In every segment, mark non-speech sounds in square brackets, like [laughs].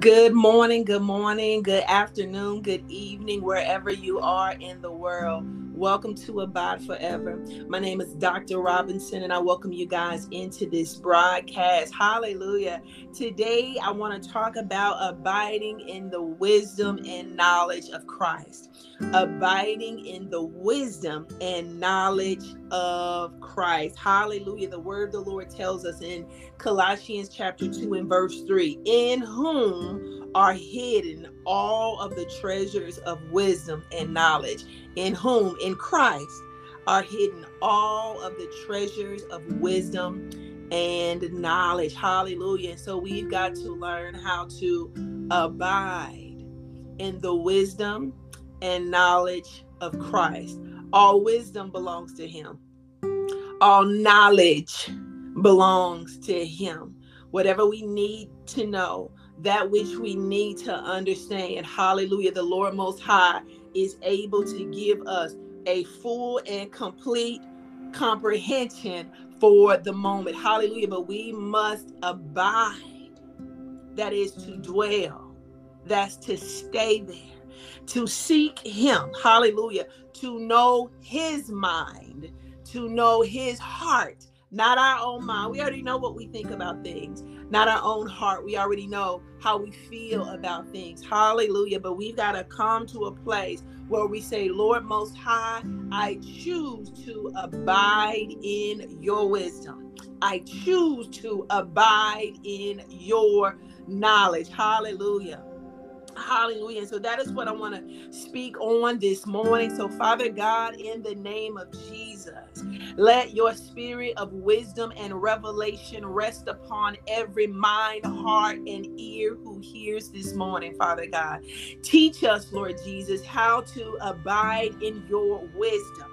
Good morning, good morning, good afternoon, good evening, wherever you are in the world. Welcome to Abide Forever. My name is Dr. Robinson, and I welcome you guys into this broadcast. Hallelujah. Today, I want to talk about abiding in the wisdom and knowledge of Christ. Abiding in the wisdom and knowledge of Christ. Hallelujah. The word of the Lord tells us in Colossians chapter 2 and verse 3 in whom are hidden all of the treasures of wisdom and knowledge in whom, in Christ, are hidden all of the treasures of wisdom and knowledge. Hallelujah. so we've got to learn how to abide in the wisdom and knowledge of Christ. All wisdom belongs to Him, all knowledge belongs to Him. Whatever we need to know, that which we need to understand. Hallelujah. The Lord Most High is able to give us a full and complete comprehension for the moment. Hallelujah. But we must abide. That is to dwell, that's to stay there, to seek Him. Hallelujah. To know His mind, to know His heart, not our own mind. We already know what we think about things not our own heart. We already know how we feel mm-hmm. about things. Hallelujah. But we've got to come to a place where we say, Lord Most High, I choose to abide in your wisdom. I choose to abide in your knowledge. Hallelujah. Hallelujah. So that is what I want to speak on this morning. So, Father God, in the name of Jesus, let your spirit of wisdom and revelation rest upon every mind, heart, and ear who hears this morning, Father God. Teach us, Lord Jesus, how to abide in your wisdom.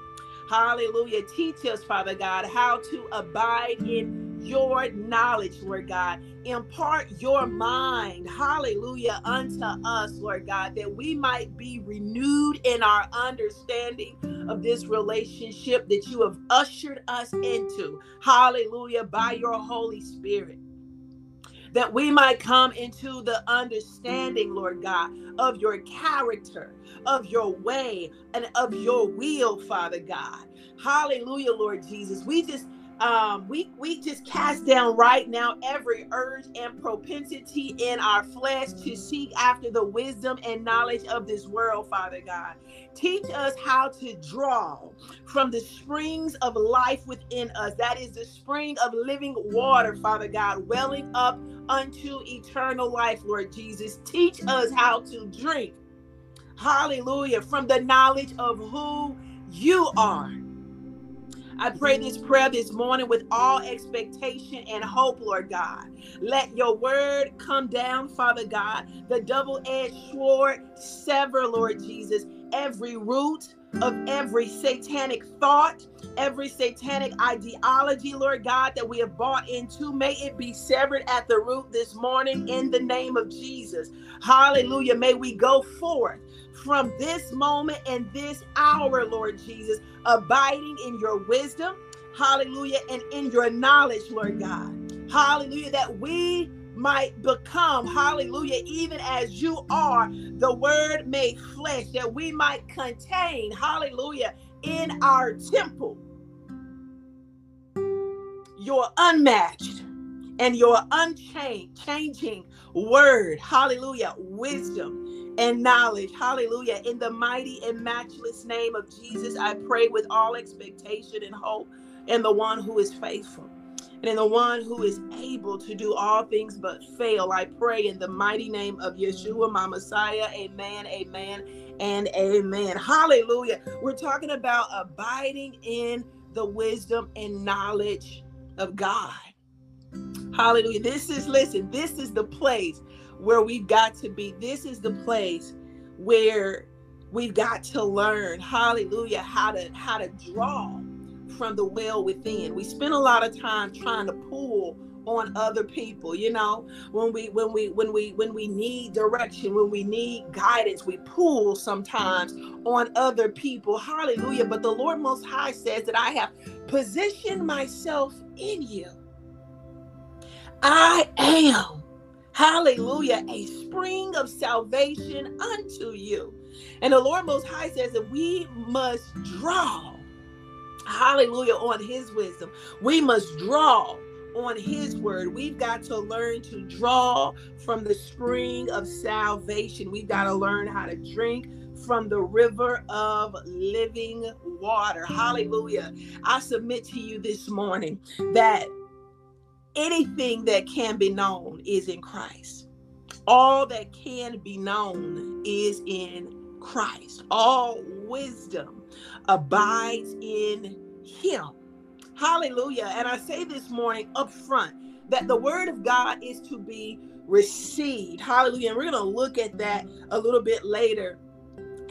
Hallelujah. Teach us, Father God, how to abide in your knowledge, Lord God. Impart your mind, hallelujah, unto us, Lord God, that we might be renewed in our understanding of this relationship that you have ushered us into, hallelujah, by your Holy Spirit that we might come into the understanding, Lord God, of your character, of your way, and of your will, Father God. Hallelujah, Lord Jesus. We just um, we we just cast down right now every urge and propensity in our flesh to seek after the wisdom and knowledge of this world, Father God. Teach us how to draw from the springs of life within us. That is the spring of living water, Father God, welling up unto eternal life, Lord Jesus. Teach us how to drink. Hallelujah. From the knowledge of who you are I pray this prayer this morning with all expectation and hope, Lord God. Let your word come down, Father God. The double edged sword sever, Lord Jesus, every root of every satanic thought, every satanic ideology, Lord God, that we have bought into. May it be severed at the root this morning in the name of Jesus. Hallelujah. May we go forth from this moment and this hour, Lord Jesus, abiding in your wisdom, hallelujah, and in your knowledge, Lord God. Hallelujah, that we might become, hallelujah, even as you are the word made flesh, that we might contain, hallelujah, in our temple your unmatched and your unchanging word, hallelujah, wisdom and knowledge. Hallelujah. In the mighty and matchless name of Jesus, I pray with all expectation and hope in the one who is faithful and in the one who is able to do all things but fail. I pray in the mighty name of Yeshua, my Messiah. Amen, amen, and amen. Hallelujah. We're talking about abiding in the wisdom and knowledge of God. Hallelujah. This is, listen, this is the place where we've got to be. This is the place where we've got to learn, hallelujah, how to how to draw from the well within. We spend a lot of time trying to pull on other people you know when we when we when we when we need direction when we need guidance we pull sometimes on other people hallelujah but the lord most high says that i have positioned myself in you i am Hallelujah, a spring of salvation unto you. And the Lord Most High says that we must draw, hallelujah, on His wisdom. We must draw on His word. We've got to learn to draw from the spring of salvation. We've got to learn how to drink from the river of living water. Hallelujah. I submit to you this morning that anything that can be known is in Christ. All that can be known is in Christ. All wisdom abides in Him. Hallelujah. And I say this morning up front that the word of God is to be received. Hallelujah. And we're going to look at that a little bit later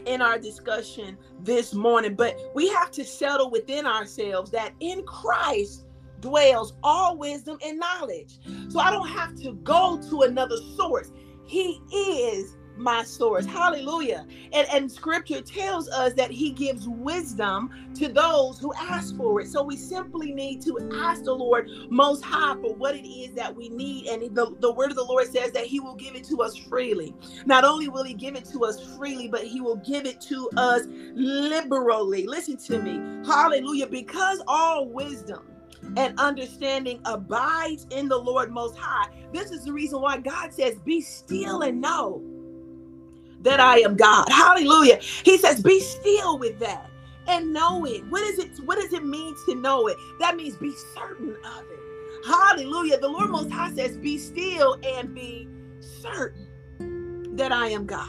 in our discussion this morning. But we have to settle within ourselves that in Christ dwells all wisdom and knowledge. So I don't have to go to another source. He is my source. Hallelujah. And, and scripture tells us that he gives wisdom to those who ask for it. So we simply need to ask the Lord most high for what it is that we need. And the, the word of the Lord says that he will give it to us freely. Not only will he give it to us freely, but he will give it to us liberally. Listen to me. Hallelujah. Because all wisdom and understanding abides in the Lord Most High. This is the reason why God says, Be still and know that I am God. Hallelujah. He says, be still with that and know it. What is it? What does it mean to know it? That means be certain of it. Hallelujah. The Lord Most High says, be still and be certain that I am God.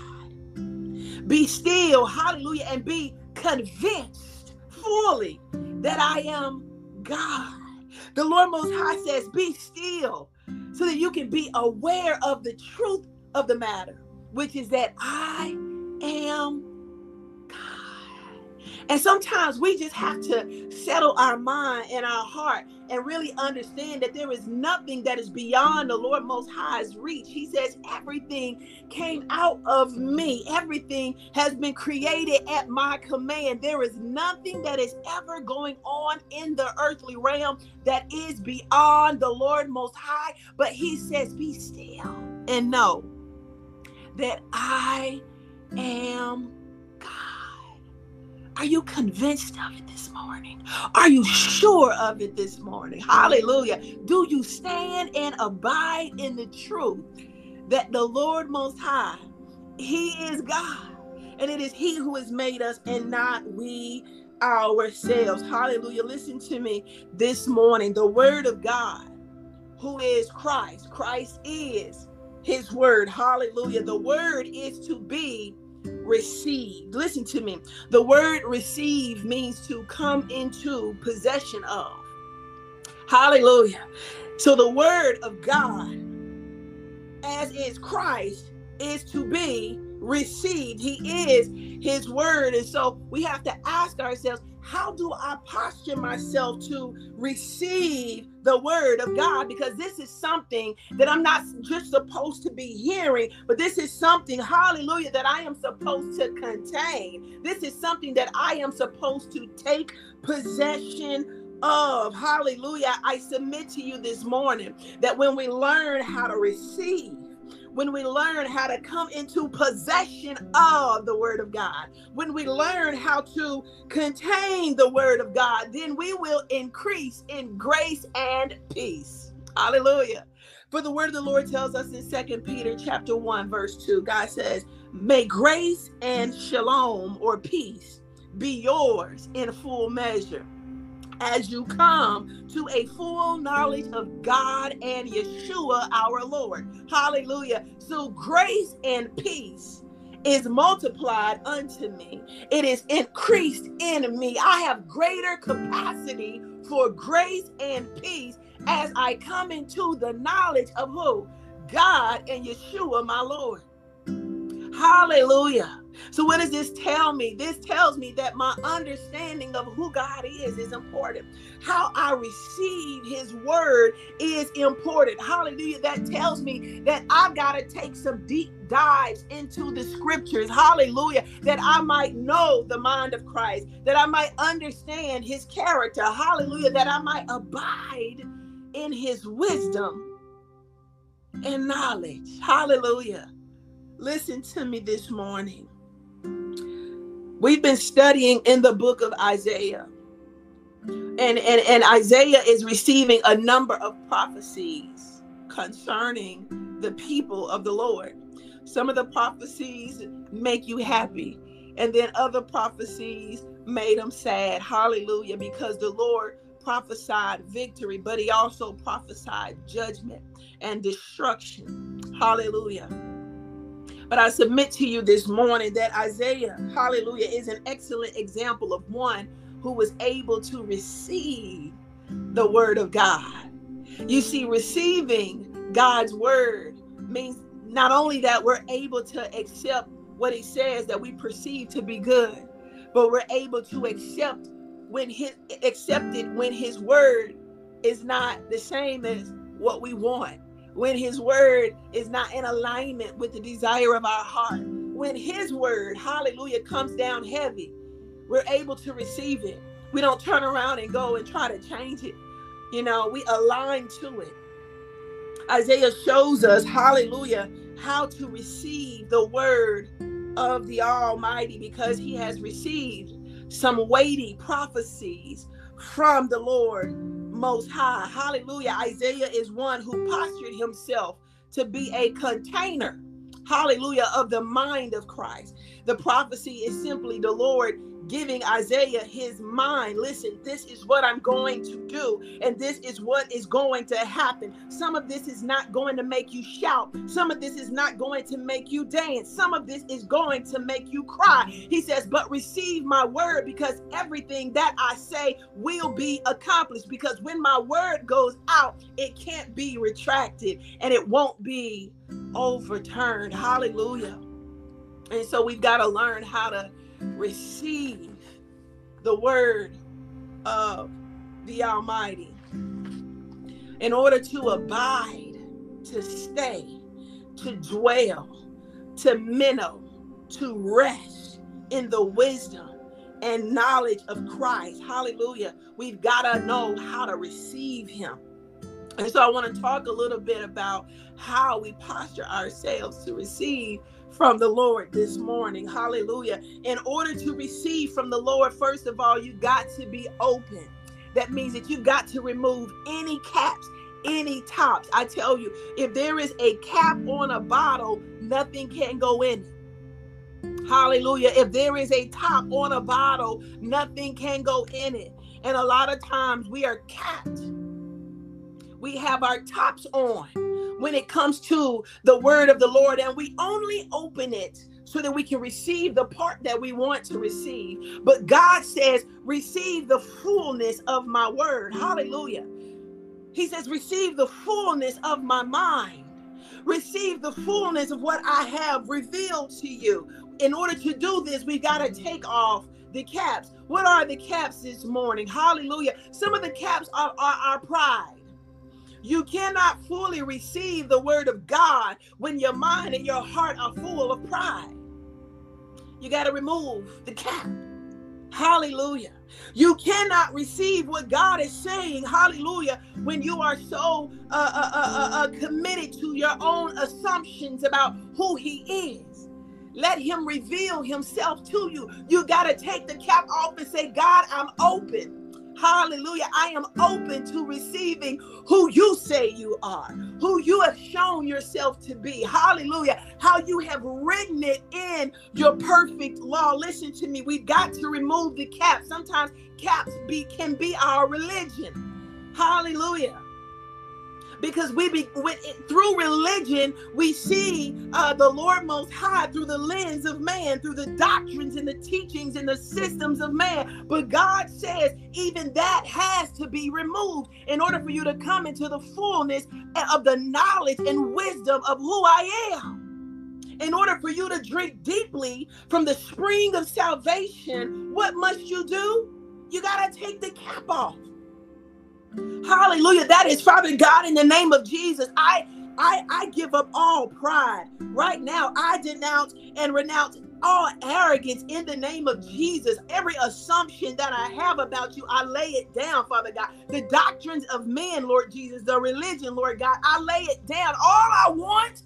Be still, hallelujah, and be convinced fully that I am God. The Lord Most High says, be still so that you can be aware of the truth of the matter which is that I am God. And sometimes we just have to settle our mind and our heart and really understand that there is nothing that is beyond the Lord Most High's reach. He says, Everything came out of me, everything has been created at my command. There is nothing that is ever going on in the earthly realm that is beyond the Lord Most High. But He says, Be still and know that I am. Are you convinced of it this morning? Are you sure of it this morning? Hallelujah. Do you stand and abide in the truth that the Lord Most High, He is God, and it is He who has made us and not we ourselves? Hallelujah. Listen to me this morning. The Word of God, who is Christ, Christ is his word. Hallelujah. The word is to be received. Listen to me. The word receive means to come into possession of. Hallelujah. So the word of God, as is Christ, is to be received. He is his word. And so we have to ask ourselves, how do I posture myself to receive the word of God? Because this is something that I'm not just supposed to be hearing, but this is something, hallelujah, that I am supposed to contain. This is something that I am supposed to take possession of. Hallelujah. I submit to you this morning that when we learn how to receive, when we learn how to come into possession of the Word of God, when we learn how to contain the Word of God, then we will increase in grace and peace. Hallelujah. For the word of the Lord tells us in Second Peter chapter 1, verse 2, God says, May grace and shalom or peace be yours in full measure as you come to a full knowledge of God and Yeshua our Lord. Hallelujah. So grace and peace is multiplied unto me. It is increased in me. I have greater capacity for grace and peace as I come into the knowledge of who? God and Yeshua my Lord. Hallelujah. So, what does this tell me? This tells me that my understanding of who God is is important. How I receive His word is important. Hallelujah. That tells me that I've got to take some deep dives into the scriptures. Hallelujah. That I might know the mind of Christ, that I might understand His character. Hallelujah. That I might abide in His wisdom and knowledge. Hallelujah. Listen to me this morning. We've been studying in the book of Isaiah. And, and, and Isaiah is receiving a number of prophecies concerning the people of the Lord. Some of the prophecies make you happy, and then other prophecies made him sad. Hallelujah. Because the Lord prophesied victory, but he also prophesied judgment and destruction. Hallelujah. But I submit to you this morning that Isaiah, hallelujah, is an excellent example of one who was able to receive the word of God. You see, receiving God's word means not only that we're able to accept what he says that we perceive to be good, but we're able to accept when his accept it when his word is not the same as what we want when his word is not in alignment with the desire of our heart. When his word hallelujah comes down heavy we're able to receive it. We don't turn around and go and try to change it. You know we align to it. Isaiah shows us hallelujah how to receive the word of the almighty because he has received some weighty prophecies from the Lord Most High. Hallelujah. Isaiah is one who postured himself to be a container, hallelujah, of the mind of Christ. The prophecy is simply the Lord giving Isaiah his mind. Listen, this is what I'm going to do, and this is what is going to happen. Some of this is not going to make you shout, some of this is not going to make you dance, some of this is going to make you cry. He says, But receive my word because everything that I say will be accomplished. Because when my word goes out, it can't be retracted and it won't be overturned. Hallelujah. And so we've got to learn how to receive the word of the Almighty. In order to abide, to stay, to dwell, to minnow, to rest in the wisdom and knowledge of Christ. Hallelujah. We've got to know how to receive Him. And so I want to talk a little bit about how we posture ourselves to receive from the Lord this morning. Hallelujah. In order to receive from the Lord, first of all, you got to be open. That means that you got to remove any caps, any tops. I tell you, if there is a cap on a bottle, nothing can go in. Hallelujah. If there is a top on a bottle, nothing can go in it. And a lot of times we are capped. We have our tops on when it comes to the word of the Lord, and we only open it so that we can receive the part that we want to receive. But God says, receive the fullness of my word. Hallelujah. He says, receive the fullness of my mind. Receive the fullness of what I have revealed to you. In order to do this, we got to take off the caps. What are the caps this morning? Hallelujah. Some of the caps are, are our pride. You cannot fully receive the word of God when your mind and your heart are full of pride. You got to remove the cap. Hallelujah. You cannot receive what God is saying, hallelujah, when you are so uh, uh, uh, uh, committed to your own assumptions about who He is. Let Him reveal Himself to you. You got to take the cap off and say, God, I'm open. Hallelujah. I am open to receiving who you say you are, who you have shown yourself to be. Hallelujah. How you have written it in your perfect law. Listen to me. We've got to remove the caps. Sometimes caps be, can be our religion. Hallelujah because we be with, through religion we see uh, the Lord Most High through the lens of man, through the doctrines and the teachings and the systems of man. But God says even that has to be removed in order for you to come into the fullness of the knowledge and wisdom of who I am. In order for you to drink deeply from the spring of salvation, what must you do? You got to take the cap off. Hallelujah. That is Father God in the name of Jesus. I I I give up all pride. Right now, I denounce and renounce all arrogance in the name of Jesus. Every assumption that I have about you, I lay it down, Father God. The doctrines of men, Lord Jesus, the religion, Lord God, I lay it down. All I want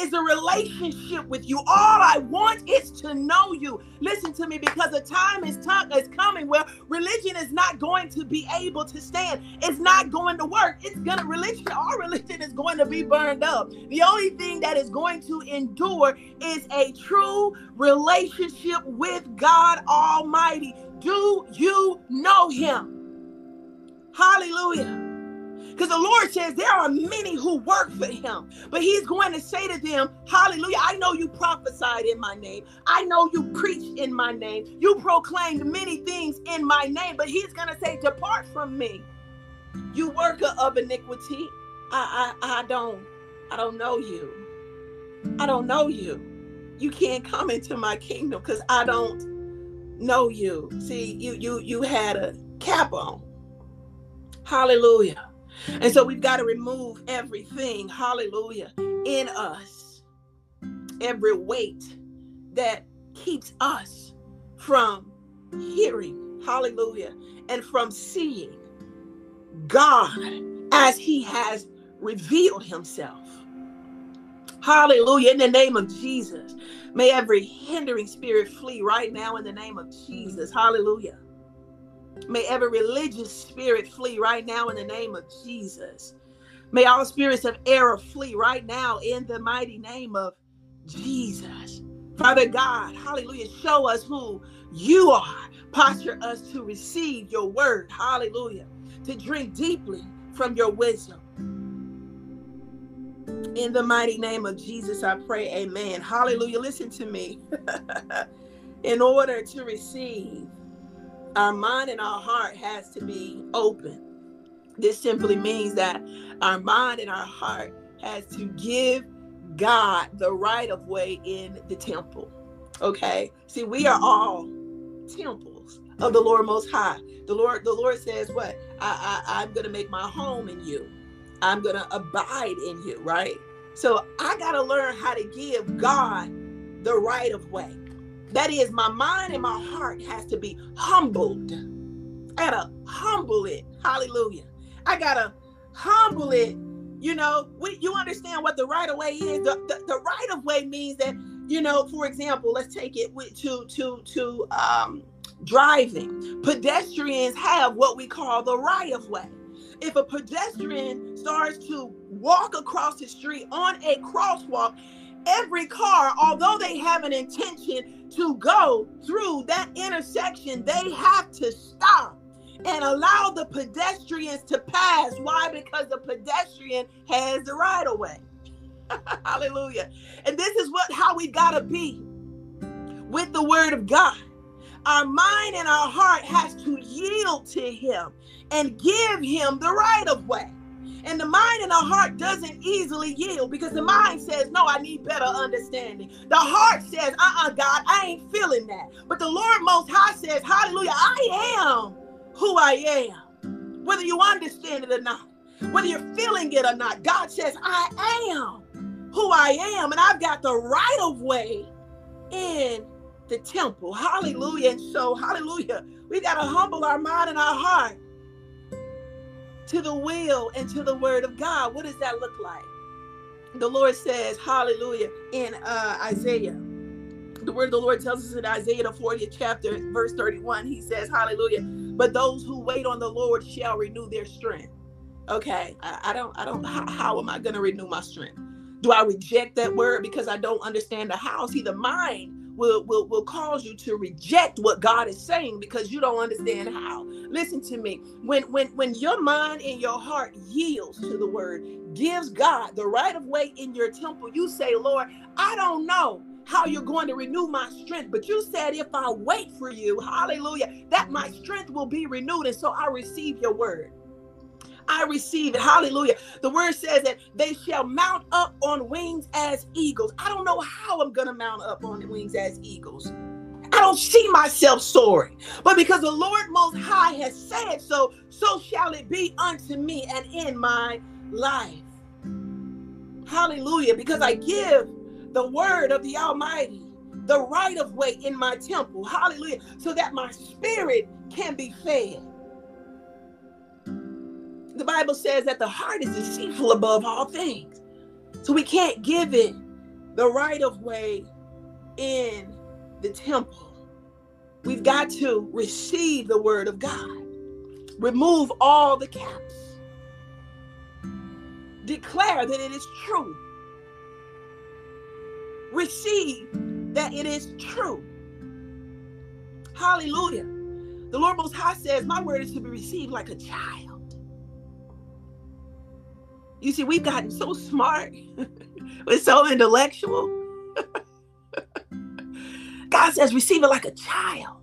is a relationship with you. All I want is to know you. Listen to me because the time is, t- is coming where religion is not going to be able to stand. It's not going to work. It's gonna religion, our religion is going to be burned up. The only thing that is going to endure is a true relationship with God Almighty. Do you know him? Hallelujah. Because the Lord says there are many who work for him. But he's going to say to them, Hallelujah, I know you prophesied in my name. I know you preached in my name. You proclaimed many things in my name. But he's going to say, Depart from me, you worker of iniquity. I, I, I don't, I don't know you. I don't know you. You can't come into my kingdom because I don't know you. See, you you you had a cap on. Hallelujah. And so we've got to remove everything, hallelujah, in us, every weight that keeps us from hearing, hallelujah, and from seeing God as He has revealed Himself. Hallelujah. In the name of Jesus. May every hindering spirit flee right now in the name of Jesus. Hallelujah. May every religious spirit flee right now in the name of Jesus. May all spirits of error flee right now in the mighty name of Jesus. Father God, hallelujah, show us who you are. Posture us to receive your word, hallelujah, to drink deeply from your wisdom. In the mighty name of Jesus, I pray, amen. Hallelujah. Listen to me. [laughs] in order to receive our mind and our heart has to be open. This simply means that our mind and our heart has to give God the right of way in the temple. Okay. See, we are all temples of the Lord Most High. The Lord, the Lord says, "What? I, I I'm gonna make my home in you. I'm gonna abide in you." Right. So I gotta learn how to give God the right of way. That is, my mind and my heart has to be humbled. I gotta humble it. Hallelujah. I gotta humble it. You know, we, you understand what the right of way is. The, the, the right of way means that, you know, for example, let's take it with, to to to um, driving. Pedestrians have what we call the right of way. If a pedestrian starts to walk across the street on a crosswalk, every car, although they have an intention to go through that intersection, they have to stop and allow the pedestrians to pass. Why? Because the pedestrian has the right of way. [laughs] Hallelujah. And this is what how we gotta be with the word of God. Our mind and our heart has to yield to him and give him the right of way. And the mind and the heart doesn't easily yield because the mind says, No, I need better understanding. The heart says, Uh uh-uh, uh God, I ain't feeling that. But the Lord Most High says, Hallelujah, I am who I am. Whether you understand it or not, whether you're feeling it or not, God says, I am who I am. And I've got the right of way in the temple. Hallelujah. And so, hallelujah, we got to humble our mind and our heart to the will and to the word of God. What does that look like? The Lord says, hallelujah, in uh, Isaiah. The word of the Lord tells us in Isaiah, the 40th chapter, verse 31, he says, hallelujah, but those who wait on the Lord shall renew their strength. Okay, I, I don't, I don't, how, how am I going to renew my strength? Do I reject that word because I don't understand the how? See, the mind will, will, will cause you to reject what God is saying because you don't understand how. Listen to me. When when when your mind and your heart yields to the word, gives God the right of way in your temple, you say, Lord, I don't know how you're going to renew my strength. But you said, if I wait for you, hallelujah, that my strength will be renewed. And so I receive your word. I receive it. Hallelujah. The word says that they shall mount up on wings as eagles. I don't know how I'm going to mount up on wings as eagles. I don't see myself soaring. But because the Lord Most High has said so, so shall it be unto me and in my life. Hallelujah. Because I give the word of the Almighty the right of way in my temple. Hallelujah. So that my spirit can be fed. The Bible says that the heart is deceitful above all things. So we can't give it the right of way in the temple. We've got to receive the word of God. Remove all the caps. Declare that it is true. Receive that it is true. Hallelujah. The Lord Most High says, My word is to be received like a child. You see, we've gotten so smart, [laughs] we're so intellectual. [laughs] God says, receive it like a child.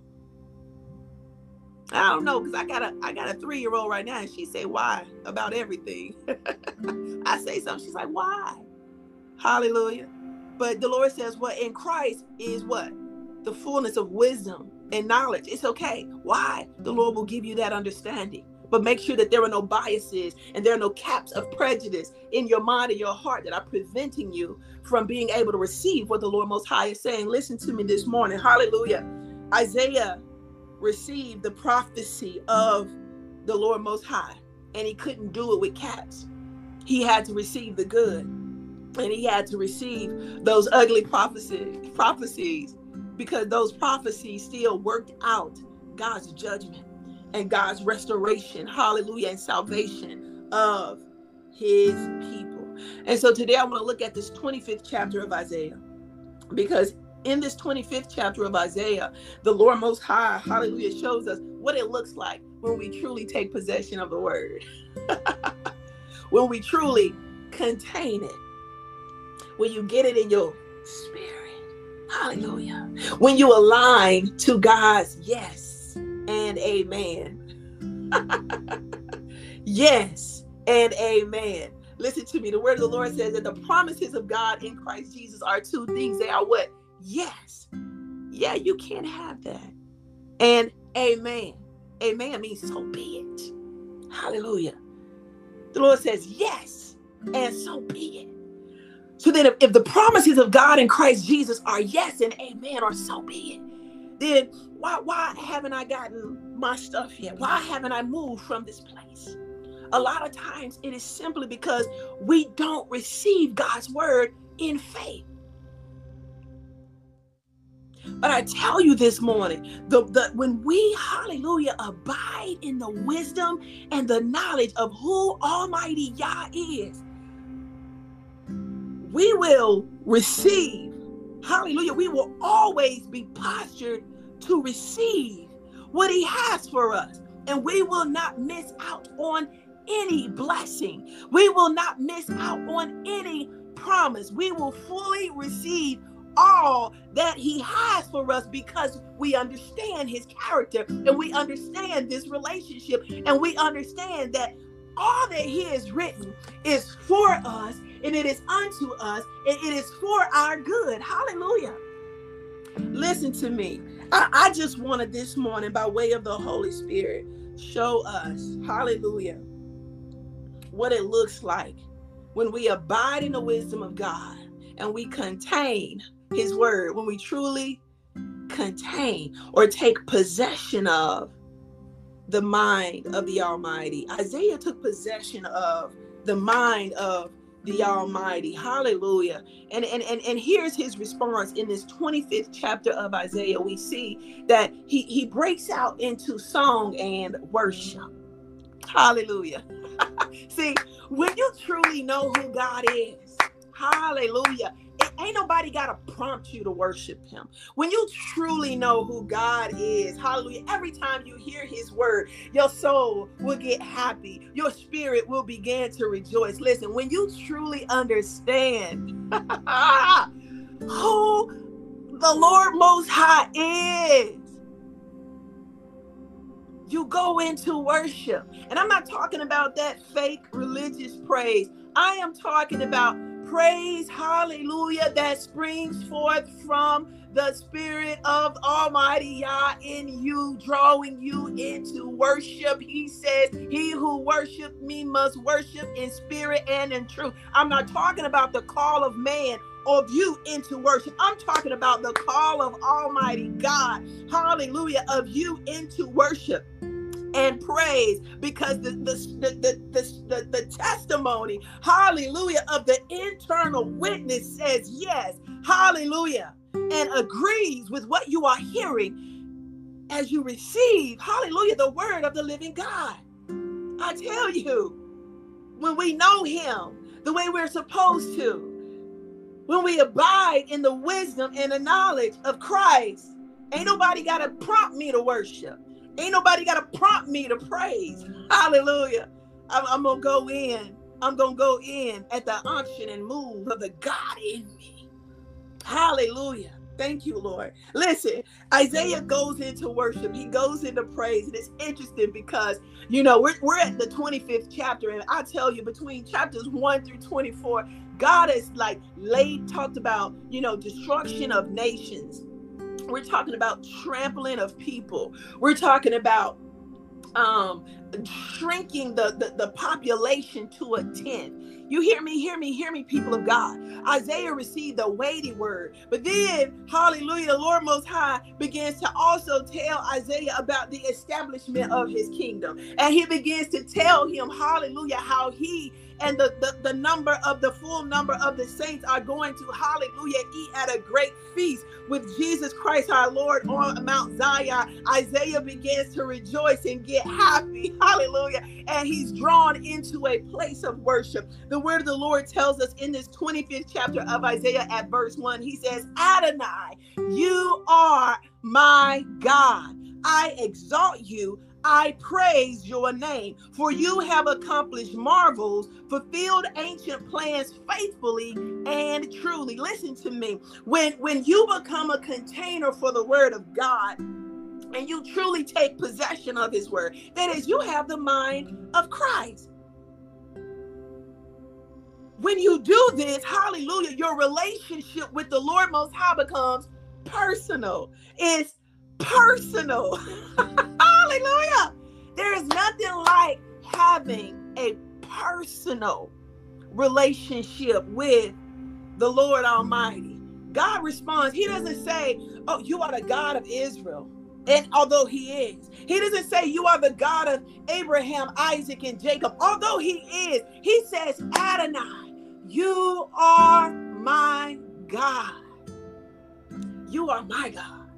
I don't know because I got a I got a three year old right now, and she say why about everything. [laughs] I say something, she's like why, Hallelujah. But the Lord says, what in Christ is what the fullness of wisdom and knowledge. It's okay. Why? The Lord will give you that understanding. But make sure that there are no biases and there are no caps of prejudice in your mind and your heart that are preventing you from being able to receive what the Lord Most High is saying. Listen to me this morning. Hallelujah. Isaiah received the prophecy of the Lord Most High, and he couldn't do it with caps. He had to receive the good, and he had to receive those ugly prophecies, prophecies because those prophecies still worked out God's judgment and God's restoration, hallelujah, and salvation of his people. And so today I want to look at this 25th chapter of Isaiah because in this 25th chapter of Isaiah, the Lord Most High, hallelujah, shows us what it looks like when we truly take possession of the word, [laughs] when we truly contain it, when you get it in your spirit. Hallelujah. When you align to God's yes and amen. yes and amen. Listen to me. The word of the Lord says that the promises of God in Christ Jesus are two things. They are what? Yes. Yeah, you can't have that. And amen. Amen means so be it. Hallelujah. The Lord says yes, and so be it. So then, if, if the promises of God in Christ Jesus are yes and amen, or so be it, then why why haven't I gotten my stuff yet? Why haven't I moved from this place? A lot of times it is simply because we don't receive God's word in faith. But I tell you this morning, the, the when we, hallelujah, abide in the wisdom and the knowledge of who Almighty Yah is, we will receive, hallelujah, we will always be postured to receive what He has for us. And we will not miss out on any blessing. We will not miss out on any promise. We will fully receive all that he has for us because we understand his character and we understand this relationship and we understand that all that he has written is for us and it is unto us and it is for our good. Hallelujah. Listen to me. I, I just wanted this morning, by way of the Holy Spirit, show us, hallelujah, what it looks like when we abide in the wisdom of God and we contain his word, when we truly contain or take possession of the mind of the Almighty. Isaiah took possession of the mind of the Almighty. Hallelujah. And, and, and, and here's his response in this 25th chapter of Isaiah. We see that he, he breaks out into song and worship. Hallelujah. [laughs] see, when you truly know who God is, hallelujah, ain't nobody got to prompt you to worship him. When you truly know who God is, hallelujah, every time you hear his word, your soul will get happy. Your spirit will begin to rejoice. Listen, when you truly understand [laughs] who the Lord Most High is, you go into worship. And I'm not talking about that fake religious praise. I am talking about praise, hallelujah, that springs forth from the Spirit of Almighty Yah in you, drawing you into worship. He says, He who worship me must worship in spirit and in truth. I'm not talking about the call of man of you into worship. I'm talking about the call of Almighty God. Hallelujah. Of you into worship and praise because the the, the, the, the, the testimony, hallelujah, of the internal witness says yes, hallelujah, and agrees with what you are hearing as you receive, hallelujah, the word of the living God. I tell you, when we know Him the way we're supposed to, when we abide in the wisdom and the knowledge of Christ, ain't nobody got to prompt me to worship. Ain't nobody got to prompt me to praise. Hallelujah. I'm, I'm going to go in. I'm going to go in at the unction and move of the God in me. Hallelujah. Thank you, Lord. Listen, Isaiah goes into worship. He goes into praise. And it's interesting because, you know, we're, we're at the 25th chapter. And I tell you, between chapters 1 through 24, God has like laid, talked about, you know, destruction of nations we're talking about trampling of people. We're talking about um shrinking the, the, the population to a tenth. You hear me, hear me, hear me, people of God. Isaiah received a weighty word, but then, hallelujah, the Lord Most High begins to also tell Isaiah about the establishment of his kingdom. And he begins to tell him, hallelujah, how he and the, the, the number of the full number of the saints are going to, hallelujah, eat at a great feast with Jesus Christ our Lord on Mount Zion. Isaiah begins to rejoice and get happy, [laughs] hallelujah, and he's drawn into a place of worship. The word of the Lord tells us in this 25th chapter of Isaiah at verse 1, he says, Adonai, you are my God. I exalt you I praise your name, for you have accomplished marvels, fulfilled ancient plans faithfully and truly. Listen to me. When when you become a container for the word of God, and you truly take possession of his word, that is, you have the mind of Christ. When you do this, hallelujah, your relationship with the Lord Most High becomes personal. It's personal. [laughs] Hallelujah. There is nothing like having a personal relationship with the Lord Almighty. God responds. He doesn't say, Oh, you are the God of Israel. And although he is, he doesn't say you are the God of Abraham, Isaac, and Jacob. Although he is, he says, Adonai, you are my God. You are my God.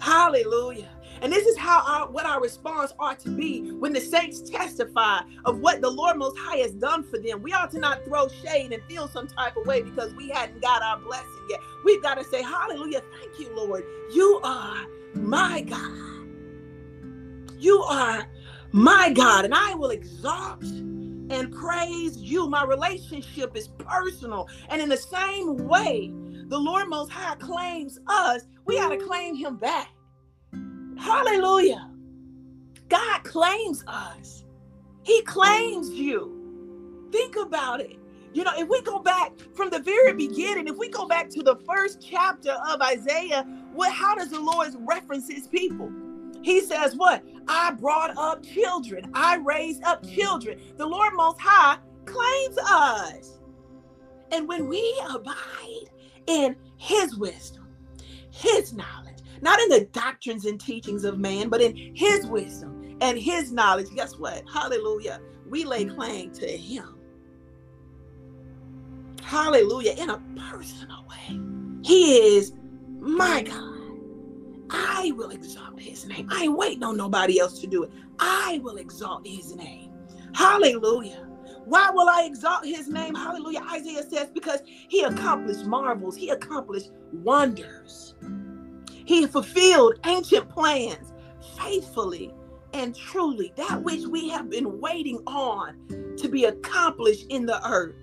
Hallelujah. And this is how our what our response ought to be when the saints testify of what the Lord Most High has done for them. We ought to not throw shade and feel some type of way because we hadn't got our blessing yet. We've got to say, Hallelujah, thank you, Lord. You are my God. You are my God, and I will exalt and praise you. My relationship is personal. And in the same way, the Lord Most High claims us, we ought to claim him back. Hallelujah. God claims us. He claims you. Think about it. You know, if we go back from the very beginning, if we go back to the first chapter of Isaiah, what how does the Lord reference his people? He says, What? I brought up children, I raised up children. The Lord Most High claims us. And when we abide in his wisdom, his knowledge, not in the doctrines and teachings of man, but in his wisdom and his knowledge. Guess what? Hallelujah. We lay claim to him. Hallelujah. In a personal way. He is my God. I will exalt his name. I ain't waiting on nobody else to do it. I will exalt his name. Hallelujah. Why will I exalt his name? Hallelujah. Isaiah says, because he accomplished marvels, he accomplished wonders. He fulfilled ancient plans faithfully and truly, that which we have been waiting on to be accomplished in the earth.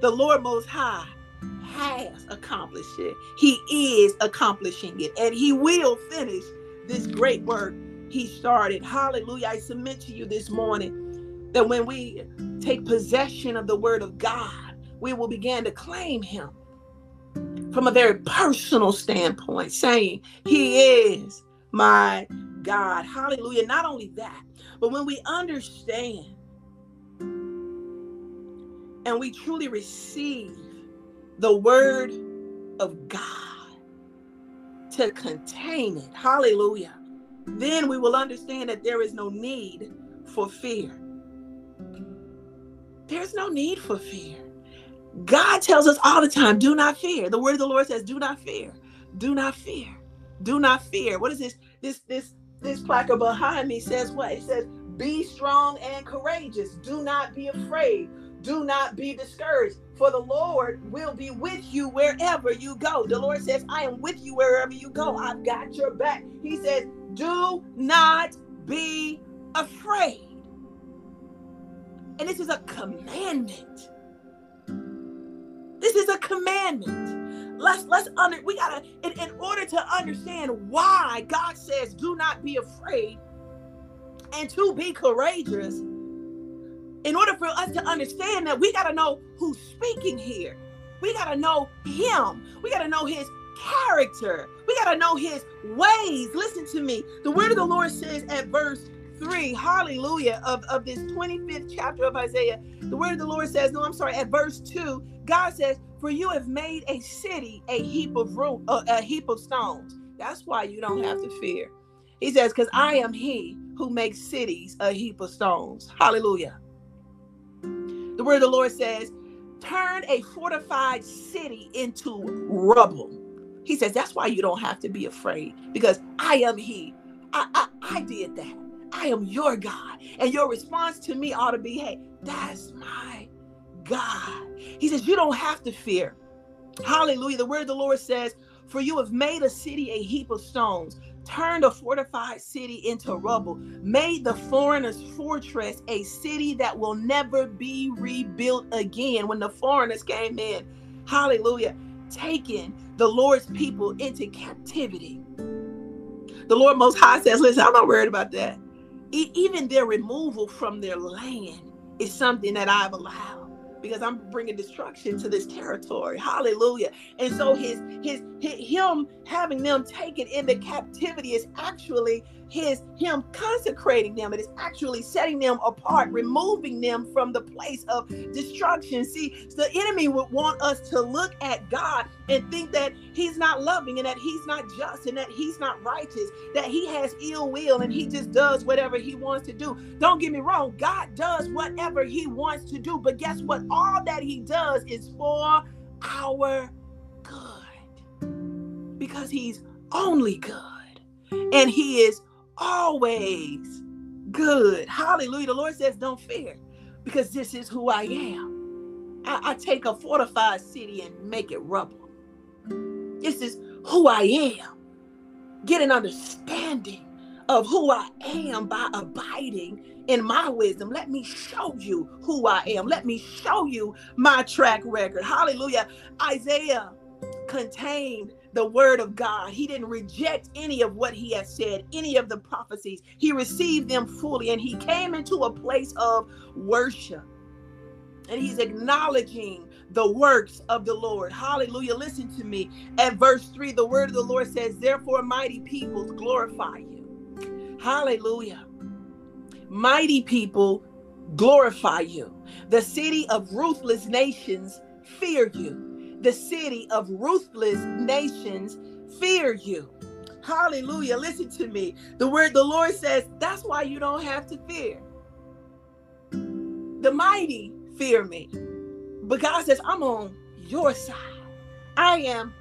The Lord Most High has accomplished it. He is accomplishing it, and He will finish this great work He started. Hallelujah. I submit to you this morning that when we take possession of the Word of God, we will begin to claim Him from a very personal standpoint, saying, He is my God. Hallelujah. Not only that, but when we understand and we truly receive the word of God to contain it. Hallelujah. Then we will understand that there is no need for fear. There's no need for fear. God tells us all the time, do not fear. The word of the Lord says, do not fear. Do not fear. Do not fear. What is this? This this this placard behind me says what? It says, be strong and courageous. Do not be afraid. Do not be discouraged, for the Lord will be with you wherever you go. The Lord says, I am with you wherever you go. I've got your back. He says, Do not be afraid. And this is a commandment. This is a commandment. Let's let's under we gotta in, in order to understand why God says do not be afraid and to be courageous in order for us to understand that, we got to know who's speaking here. We got to know him. We got to know his character. We got to know his ways. Listen to me. The word of the Lord says at verse 3, hallelujah, of, of this 25th chapter of Isaiah, the word of the Lord says, no, I'm sorry, at verse 2, God says, For you have made a city a heap of room, uh, a heap of stones. That's why you don't have to fear. He says, Because I am he who makes cities a heap of stones. Hallelujah. The word of the Lord says, turn a fortified city into rubble. He says, that's why you don't have to be afraid because I am He. I, I, I did that. I am your God. And your response to me ought to be, hey, that's my God. He says, you don't have to fear. Hallelujah. The word of the Lord says, for you have made a city a heap of stones turned a fortified city into rubble, made the foreigner's fortress a city that will never be rebuilt again. When the foreigners came in, hallelujah, taking the Lord's people into captivity. The Lord Most High says, Listen, I'm not worried about that. E- even their removal from their land is something that I've allowed because I'm bringing destruction to this territory. Hallelujah. And so his his, his him having them taken into captivity is actually his him consecrating them. It is actually setting them apart, removing them from the place of destruction. See, the enemy would want us to look at God and think that he's not loving and that he's not just and that he's not righteous, that he has ill will and he just does whatever he wants to do. Don't get me wrong, God does whatever he wants to do, but guess what? All that he does is for our good because he's only good and he is always good. Hallelujah. The Lord says, Don't fear, because this is who I am. I, I take a fortified city and make it rubble. This is who I am. Get an understanding of who I am by abiding in my wisdom. Let me show you who I am. Let me show you my track record. Hallelujah. Isaiah contained the word of God. He didn't reject any of what he had said, any of the prophecies. He received them fully and he came into a place of worship. And he's acknowledging the works of the Lord. Hallelujah. Listen to me. At verse 3, the word of the Lord says, Therefore, mighty peoples glorify you. Hallelujah. Mighty people glorify you. The city of ruthless nations fear you the city of ruthless nations fear you. Hallelujah. Listen to me. The word the Lord says, that's why you don't have to fear. The mighty fear me. But God says, I'm on your side. I am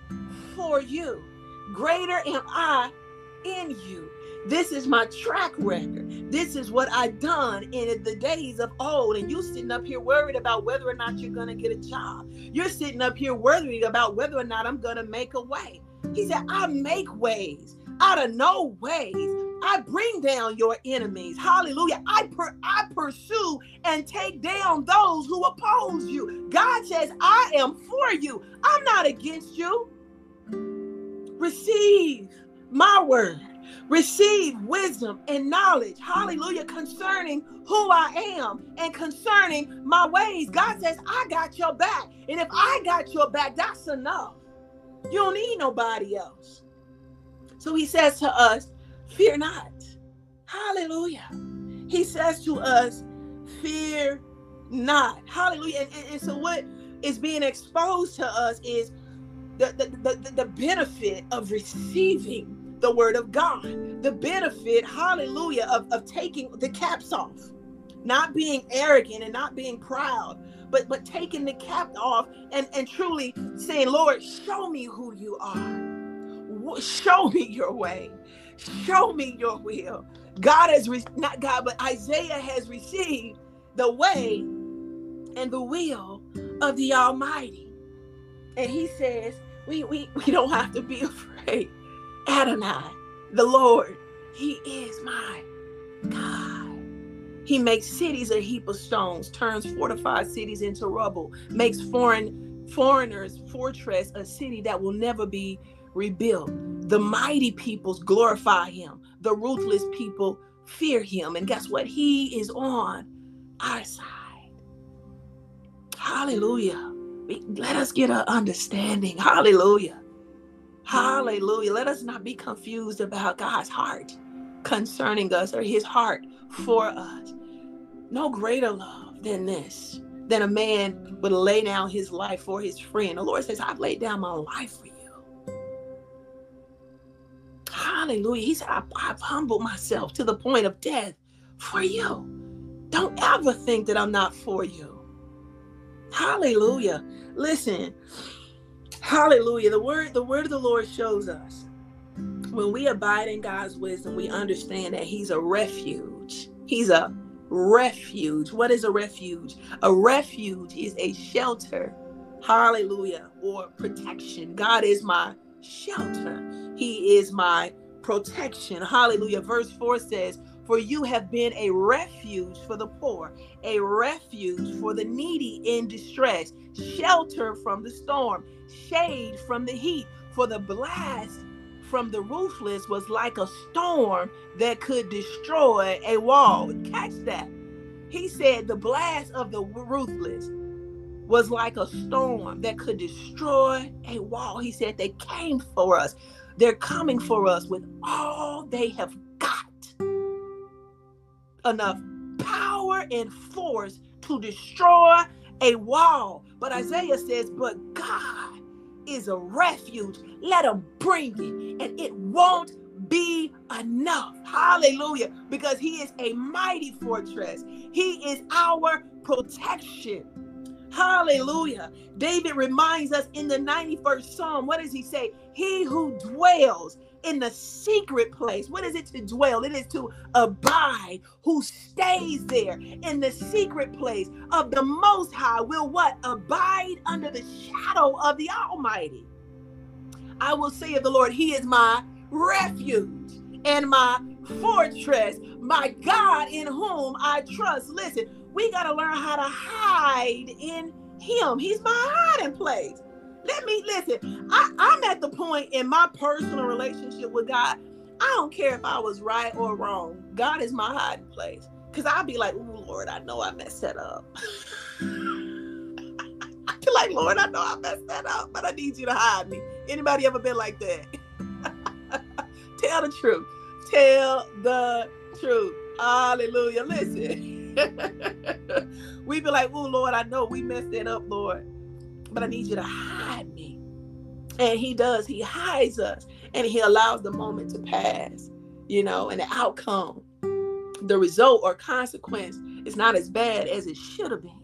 for you. Greater am I in you. This is my track record. This is what I've done in the days of old. And you sitting up here worried about whether or not you're to get a job. You're sitting up here worried about whether or not I'm to make a way. He said, I make ways out of no ways. I bring down your enemies. Hallelujah. I per- I pursue and take down those who oppose you. God says, I am for you. I'm not against you. Receive my word receive wisdom and knowledge, hallelujah, concerning who I am and concerning my ways. God says, I got your back. And if I got your back, that's enough. You don't need nobody else. So he says to us, Fear not. Hallelujah. He says to us, Fear not. Hallelujah. And, and, and so what is being exposed to us is the, the, the, the benefit of receiving the word of God, the benefit, hallelujah, of, of taking the caps off, not being arrogant and not being proud, but but taking the cap off and, and truly saying, Lord, show me who you are. Show me your way. Show me your will. God has re- not God, but Isaiah has received the way and the will of the Almighty. And he says, we, we, we don't have to be [laughs] afraid. Adonai, the Lord, He is my God. He makes cities a heap of stones, turns fortified cities into rubble, makes foreign foreigners fortress a city that will never be rebuilt. The mighty peoples glorify him. The ruthless people fear him. And guess what? He is on our side. Hallelujah. Let us get an understanding. Hallelujah. Hallelujah. Let us not be confused about God's heart concerning us or his heart for us. No greater love than this, than a man would lay down his life for his friend. The Lord says, I've laid down my life for you. Hallelujah. He said, I've humbled myself to the point of death for you. Don't ever think that I'm not for you. Hallelujah. Listen. Hallelujah. The word the word of the Lord shows us when we abide in God's wisdom, we understand that he's a refuge. He's a refuge. What is a refuge? A refuge is a shelter. Hallelujah. Or protection. God is my shelter. He is my protection. Hallelujah. Verse 4 says, for you have been a refuge for the poor, a refuge for the needy in distress, shelter from the storm, shade from the heat. For the blast from the ruthless was like a storm that could destroy a wall. Catch that. He said the blast of the ruthless was like a storm that could destroy a wall. He said they came for us. They're coming for us with all they have enough power and force to destroy a wall. But Isaiah says, But God is a refuge. Let him bring it, and it won't be enough. Hallelujah. Because he is a mighty fortress, he is our protection. Hallelujah. David reminds us in the 91st Psalm, what does he say? He who dwells in the secret place. What is it to dwell? It is to abide. Who stays there in the secret place of the Most High will what? Abide under the shadow of the Almighty. I will say of the Lord, He is my refuge and my fortress, my God in whom I trust. Listen, we got to learn how to hide in Him. He's my hiding place. Let me listen. I, I'm at the point in my personal relationship with God. I don't care if I was right or wrong. God is my hiding place. Cause I'll be like, oh Lord, I know I messed that up. [laughs] I feel like, Lord, I know I messed that up, but I need you to hide me. Anybody ever been like that? [laughs] Tell the truth. Tell the truth. Hallelujah. Listen. [laughs] we be like, oh Lord, I know we messed it up, Lord but I need you to hide me. And he does, he hides us and he allows the moment to pass, you know, and the outcome, the result or consequence is not as bad as it should have been.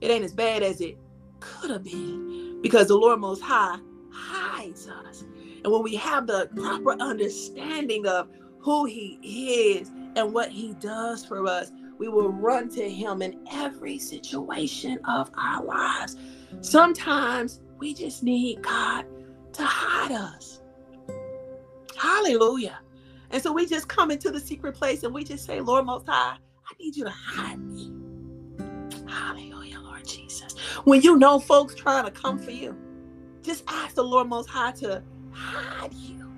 It ain't as bad as it could have been because the Lord Most High hides us. And when we have the proper understanding of who he is and what he does for us, we will run to him in every situation of our lives. Sometimes we just need God to hide us. Hallelujah. And so we just come into the secret place and we just say, Lord Most High, I need you to hide me. Hallelujah, Lord Jesus. When you know folks trying to come for you, just ask the Lord Most High to hide you.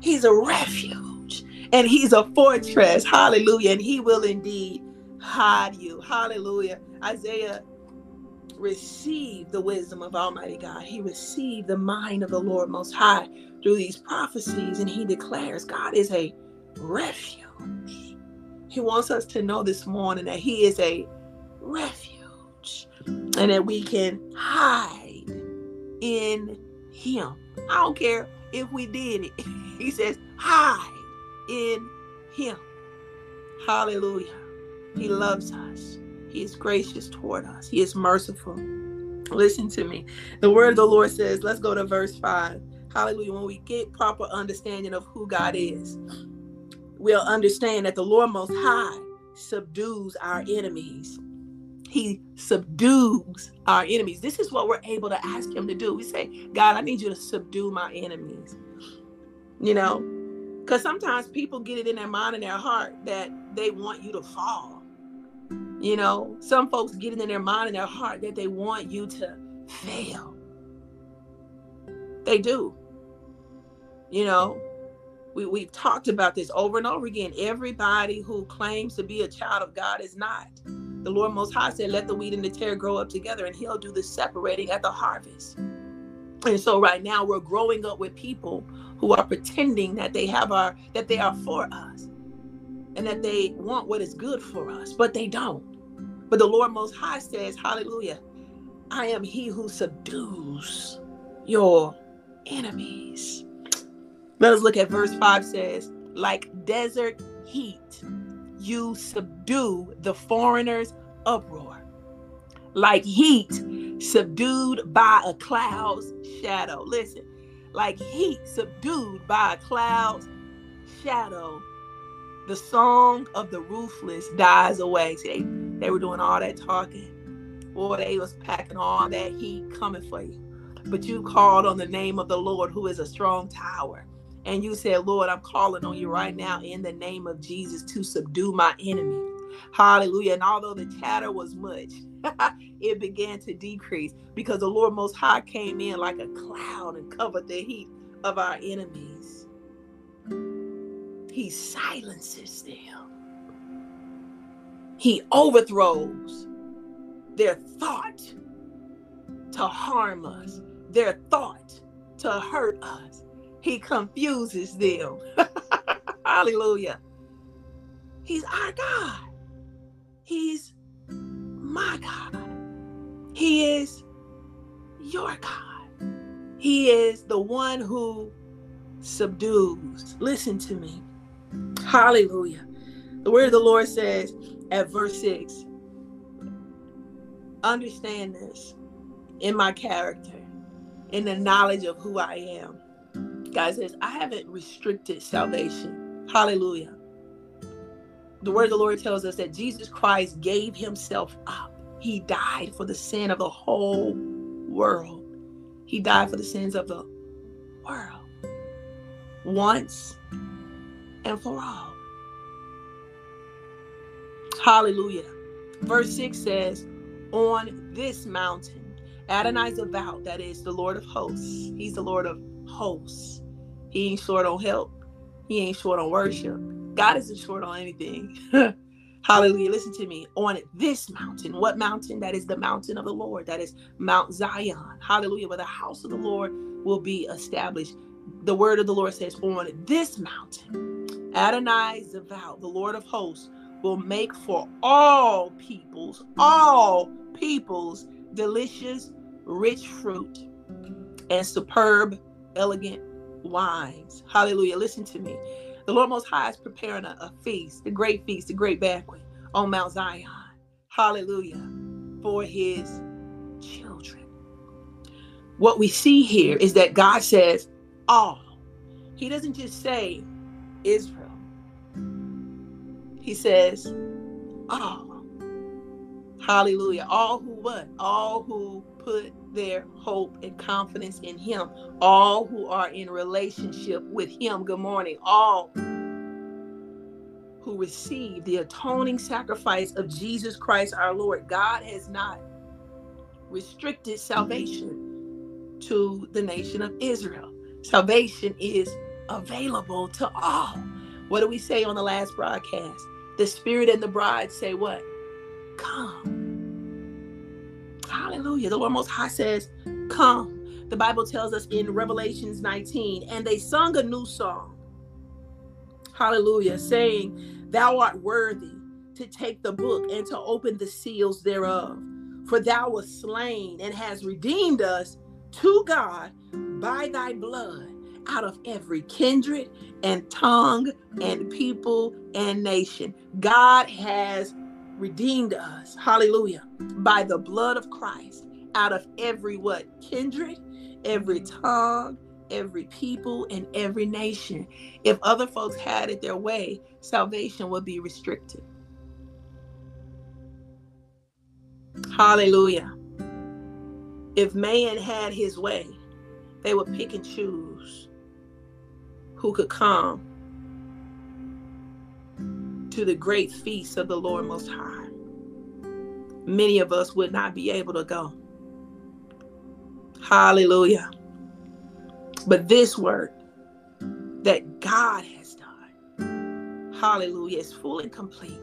He's a refuge and He's a fortress. Hallelujah. And He will indeed hide you. Hallelujah. Isaiah received the wisdom of Almighty God. He received the mind of the Lord Most High through these prophecies, and he declares God is a refuge. He wants us to know this morning that he is a refuge. And that we can hide in him. I don't care if we did it. [laughs] He says, hide in him. Hallelujah. He loves us. He is gracious toward us. He is merciful. Listen to me. The word of the Lord says, let's go to verse 5. Hallelujah. When we get proper understanding of who God is, we'll understand that the Lord Most High subdues our enemies. He subdues our enemies. This is what we're able to ask Him to do. We say, God, I need you to subdue my enemies. You know, because sometimes people get it in their mind and their heart that they want you to fall. You know, some folks get it in their mind and their heart that they want you to fail. They do. You know, we, we've talked about this over and over again. Everybody who claims to be a child of God is not. The Lord Most High said, Let the wheat and the tare grow up together, and He'll do the separating at the harvest. And so, right now, we're growing up with people who are pretending that they have our that they are for us and that they want what is good for us, but they don't. But the Lord Most High says, Hallelujah, I am He who subdues your enemies. Let us look at verse 5 says, like desert heat, you subdue the foreigner's uproar. Like heat subdued by a cloud's shadow. Listen, like heat subdued by a cloud's shadow, the song of the ruthless dies away. See, they, they were doing all that talking. Boy, they was packing all that heat coming for you. But you called on the name of the Lord, who is a strong tower and you said, Lord, I'm calling on you right now in the name of Jesus to subdue my enemy. Hallelujah. And although the chatter was much, [laughs] it began to decrease because the Lord Most High came in like a cloud and covered the heat of our enemies. He silences them, He overthrows their thought to harm us, their thought to hurt us he confuses them. [laughs] Hallelujah. He's our God. He's my God. He is your God. He is the one who subdues. Listen to me. Hallelujah. The word of the Lord says at verse 6 Understand this in my character, in the knowledge of who I am. God says, I haven't restricted salvation. Hallelujah. The word of the Lord tells us that Jesus Christ gave himself up. He died for the sin of the whole world. He died for the sins of the world once and for all. Hallelujah. Verse 6 says, On this mountain, Adonai Zavaot, that is the Lord of hosts, he's the Lord of hosts. He ain't short on help. He ain't short on worship. God isn't short on anything. [laughs] Hallelujah. Listen to me. On this mountain, what mountain? That is the mountain of the Lord. That is Mount Zion. Hallelujah. Where the house of the Lord will be established. The word of the Lord says, On this mountain, Adonai Zavaot, the Lord of hosts, will make for all peoples, all peoples, delicious, rich fruit and superb, elegant wines. Hallelujah. Listen to me. The Lord Most High is preparing a, a feast, the great feast, the great banquet on Mount Zion. Hallelujah. For his children. What we see here is that God says all. He doesn't just say Israel. He says all. Hallelujah. All who what? All who put their hope and confidence in Him. All who are in relationship with Him. Good morning. All who receive the atoning sacrifice of Jesus Christ our Lord. God has not restricted salvation to the nation of Israel. Salvation is available to all. What do we say on the last broadcast? The Spirit and the bride say, What? Come. Hallelujah. The Lord Most High says, Come. The Bible tells us in Revelations 19, and they sung a new song. Hallelujah. Saying, Thou art worthy to take the book and to open the seals thereof. For thou wast slain and has redeemed us to God by thy blood out of every kindred and tongue and people and nation. God has redeemed us, hallelujah, by the blood of Christ out of every what? Kindred, every tongue, every people, and every nation. If other folks had it their way, salvation would be restricted. Hallelujah. If man had his way, they would pick and choose who could come to the great feast of the Lord Most High. Many of us would not be able to go. Hallelujah. But this work that God has done, hallelujah, is full and complete.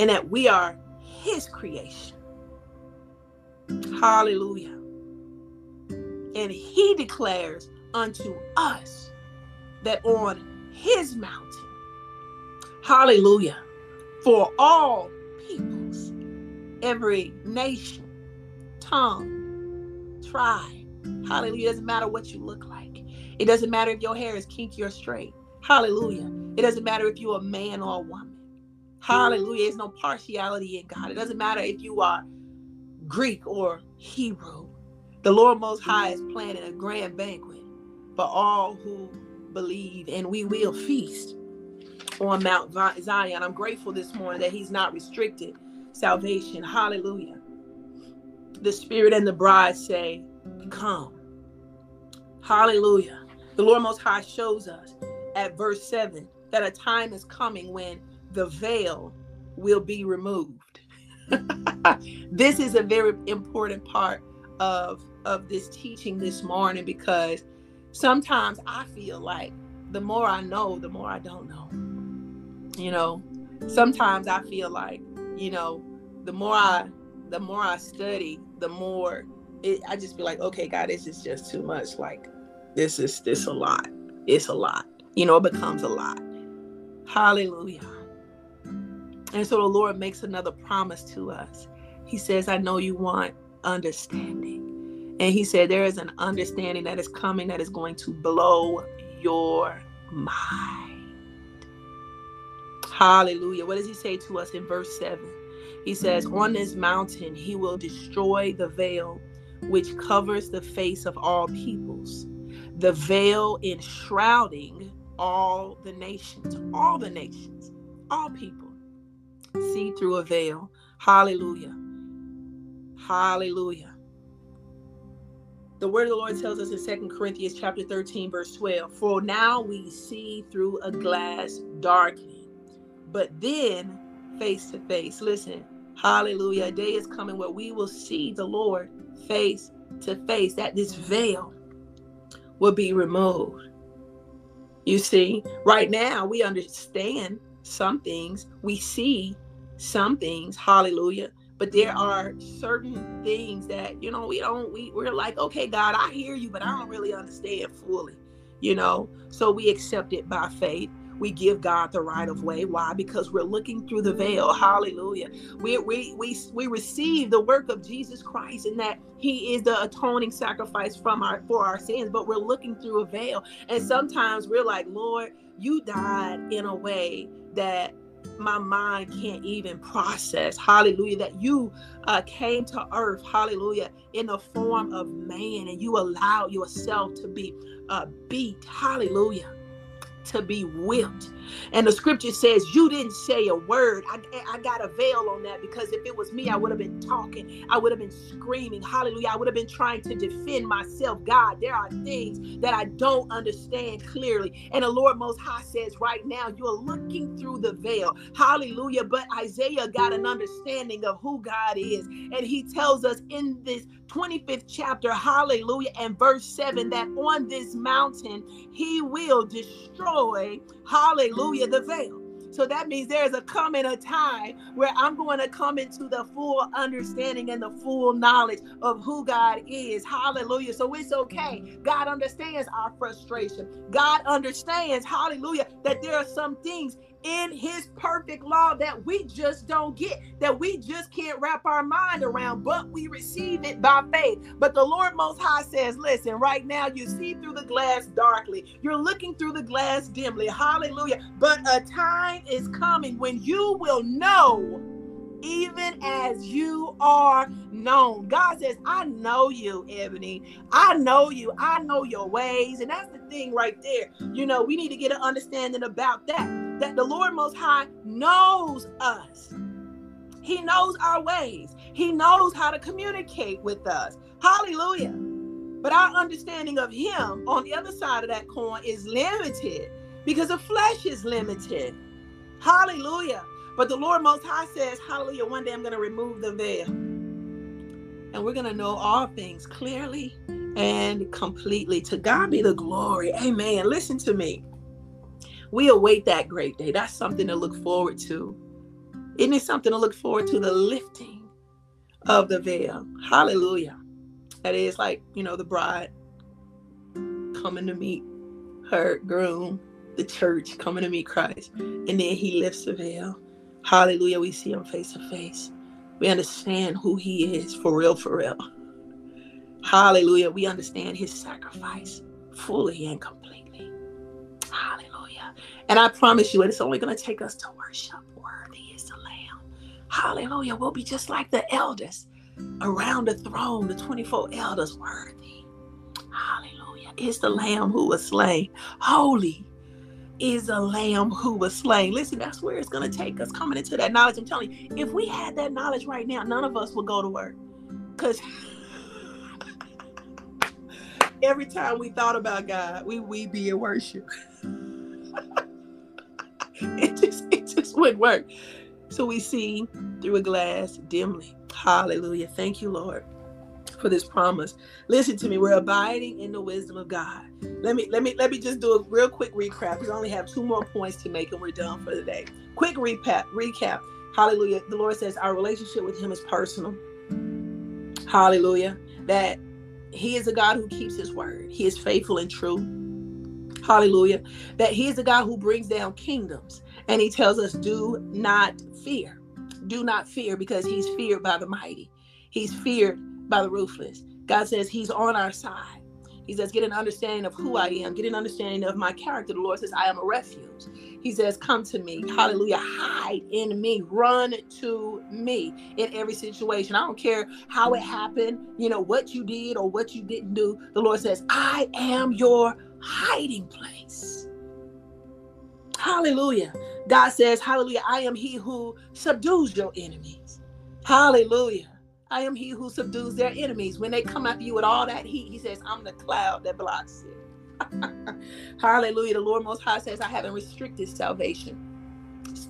And that we are His creation. Hallelujah. And He declares unto us that on His mountain, hallelujah, for all peoples, every nation, tongue, tribe, Hallelujah. It doesn't matter what you look like. It doesn't matter if your hair is kinky or straight. Hallelujah. It doesn't matter if you're a man or a woman. Hallelujah. There's no partiality in God. It doesn't matter if you are Greek or Hebrew. The Lord Most High is planning a grand banquet for all who believe, and we will feast on Mount Zion. I'm grateful this morning that He's not restricted salvation. Hallelujah. The Spirit and the bride say, Come. Hallelujah. The Lord Most High shows us at verse 7 that a time is coming when the veil will be removed. [laughs] this is a very important part of of this teaching this morning because sometimes I feel like the more I know, the more I don't know. You know, sometimes I feel like, you know, the more I the more I study, the more it, I just be like, okay, God, this is just too much. Like, this is this a lot. It's a lot. You know, it becomes a lot. Hallelujah. And so the Lord makes another promise to us. He says, I know you want understanding. And he said, There is an understanding that is coming that is going to blow your mind. Hallelujah. What does he say to us in verse 7? He says, On this mountain, he will destroy the veil which covers the face of all peoples, the veil enshrouding all the nations, all the nations, all people see through a veil. Hallelujah. Hallelujah. The word of the Lord tells us in Second Corinthians chapter 13, verse 12, for now we see through a glass darkly, but then face to face. Listen, hallelujah. A day is coming where we will see the Lord face to face, that this veil will be removed. You see, right now we understand some things, we see some things, hallelujah. But there are certain things that, you know, we don't, we, we're like, okay, God, I hear you, but I don't really understand fully, you know. So we accept it by faith we give God the right of way. Why? Because we're looking through the veil. Hallelujah. We, we, we, we receive the work of Jesus Christ and that he is the atoning sacrifice from our for our sins, but we're looking through a veil. And sometimes we're like, Lord, you died in a way that my mind can't even process. Hallelujah. That you uh, came to earth. Hallelujah. In the form of man and you allowed yourself to be uh, beat. Hallelujah to be whipped. And the scripture says, You didn't say a word. I, I got a veil on that because if it was me, I would have been talking. I would have been screaming. Hallelujah. I would have been trying to defend myself. God, there are things that I don't understand clearly. And the Lord Most High says, Right now, you're looking through the veil. Hallelujah. But Isaiah got an understanding of who God is. And he tells us in this 25th chapter, hallelujah, and verse 7 that on this mountain he will destroy, hallelujah, the veil. So that means there's a coming a time where I'm going to come into the full understanding and the full knowledge of who God is. Hallelujah. So it's okay. God understands our frustration. God understands, hallelujah, that there are some things in his perfect law that we just don't get, that we just can't wrap our mind around, but we receive it by faith. But the Lord Most High says, listen, right now you see through the glass darkly, you're looking through the glass dimly. Hallelujah. But a time is coming when you will know even as you are known. God says, I know you, Ebony. I know you. I know your ways. And that's the thing right there. You know, we need to get an understanding about that. That the Lord Most High knows us. He knows our ways. He knows how to communicate with us. Hallelujah. But our understanding of Him on the other side of that coin is limited because the flesh is limited. Hallelujah. But the Lord Most High says, Hallelujah, one day I'm going to remove the veil. And we're going to know all things clearly and completely. To God be the glory. Amen. Listen to me. We await that great day. That's something to look forward to. Isn't it something to look forward to? The lifting of the veil. Hallelujah. That is like, you know, the bride coming to meet her groom, the church coming to meet Christ. And then he lifts the veil Hallelujah. We see him face to face. We understand who he is for real, for real. Hallelujah. We understand his sacrifice fully and completely. Hallelujah. And I promise you, it's only going to take us to worship. Worthy is the Lamb. Hallelujah. We'll be just like the elders around the throne, the 24 elders. Worthy. Hallelujah. Is the Lamb who was slain. Holy is a lamb who was slain. Listen, that's where it's going to take us coming into that knowledge. I'm telling you, if we had that knowledge right now, none of us would go to work. Because [laughs] every time we thought about God, we we be in worship. [laughs] [laughs] it just it just wouldn't work. So we see through a glass dimly. Hallelujah. Thank you, Lord for this promise. Listen to me. We're abiding in the wisdom of God. Let me let me let me just do a real quick recap. We only have two more points to make and we're done for the day. Quick recap. Recap. Hallelujah. The Lord says our relationship with him is personal. Hallelujah. That he is a God who keeps his word. He is faithful and true. Hallelujah. That he is a God who brings down kingdoms. And he tells us, do not fear. Do not fear because he's feared by the mighty. He's feared by the ruthless. God says He's on our side. He says, Get an understanding of who I am, get an understanding of my character. The Lord says, I am a refuge. He says, Come to me. Hallelujah. Hide in me. Run to me in every situation. I don't care how it happened, you know, what you did or what you didn't do. The Lord says, I am your hiding place. Hallelujah. God says, Hallelujah. I am he who subdues your enemies. Hallelujah. I am he who subdues their enemies. When they come after you with all that heat, he says, I'm the cloud that blocks it. [laughs] Hallelujah. The Lord Most High says, I haven't restricted salvation.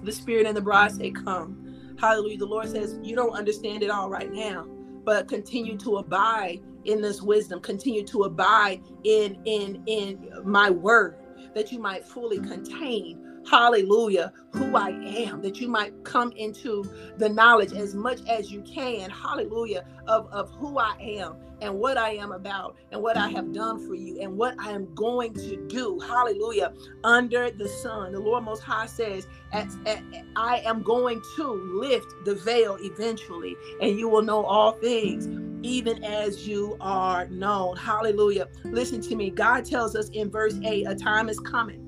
The Spirit and the bride say, Come. Hallelujah. The Lord says, You don't understand it all right now, but continue to abide in this wisdom. Continue to abide in in in my word that you might fully contain hallelujah, who I am, that you might come into the knowledge as much as you can, hallelujah, of, of who I am and what I am about and what I have done for you and what I am going to do, hallelujah, under the sun. The Lord Most High says, I am going to lift the veil eventually, and you will know all things even as you are known. Hallelujah. Listen to me. God tells us in verse 8 a time is coming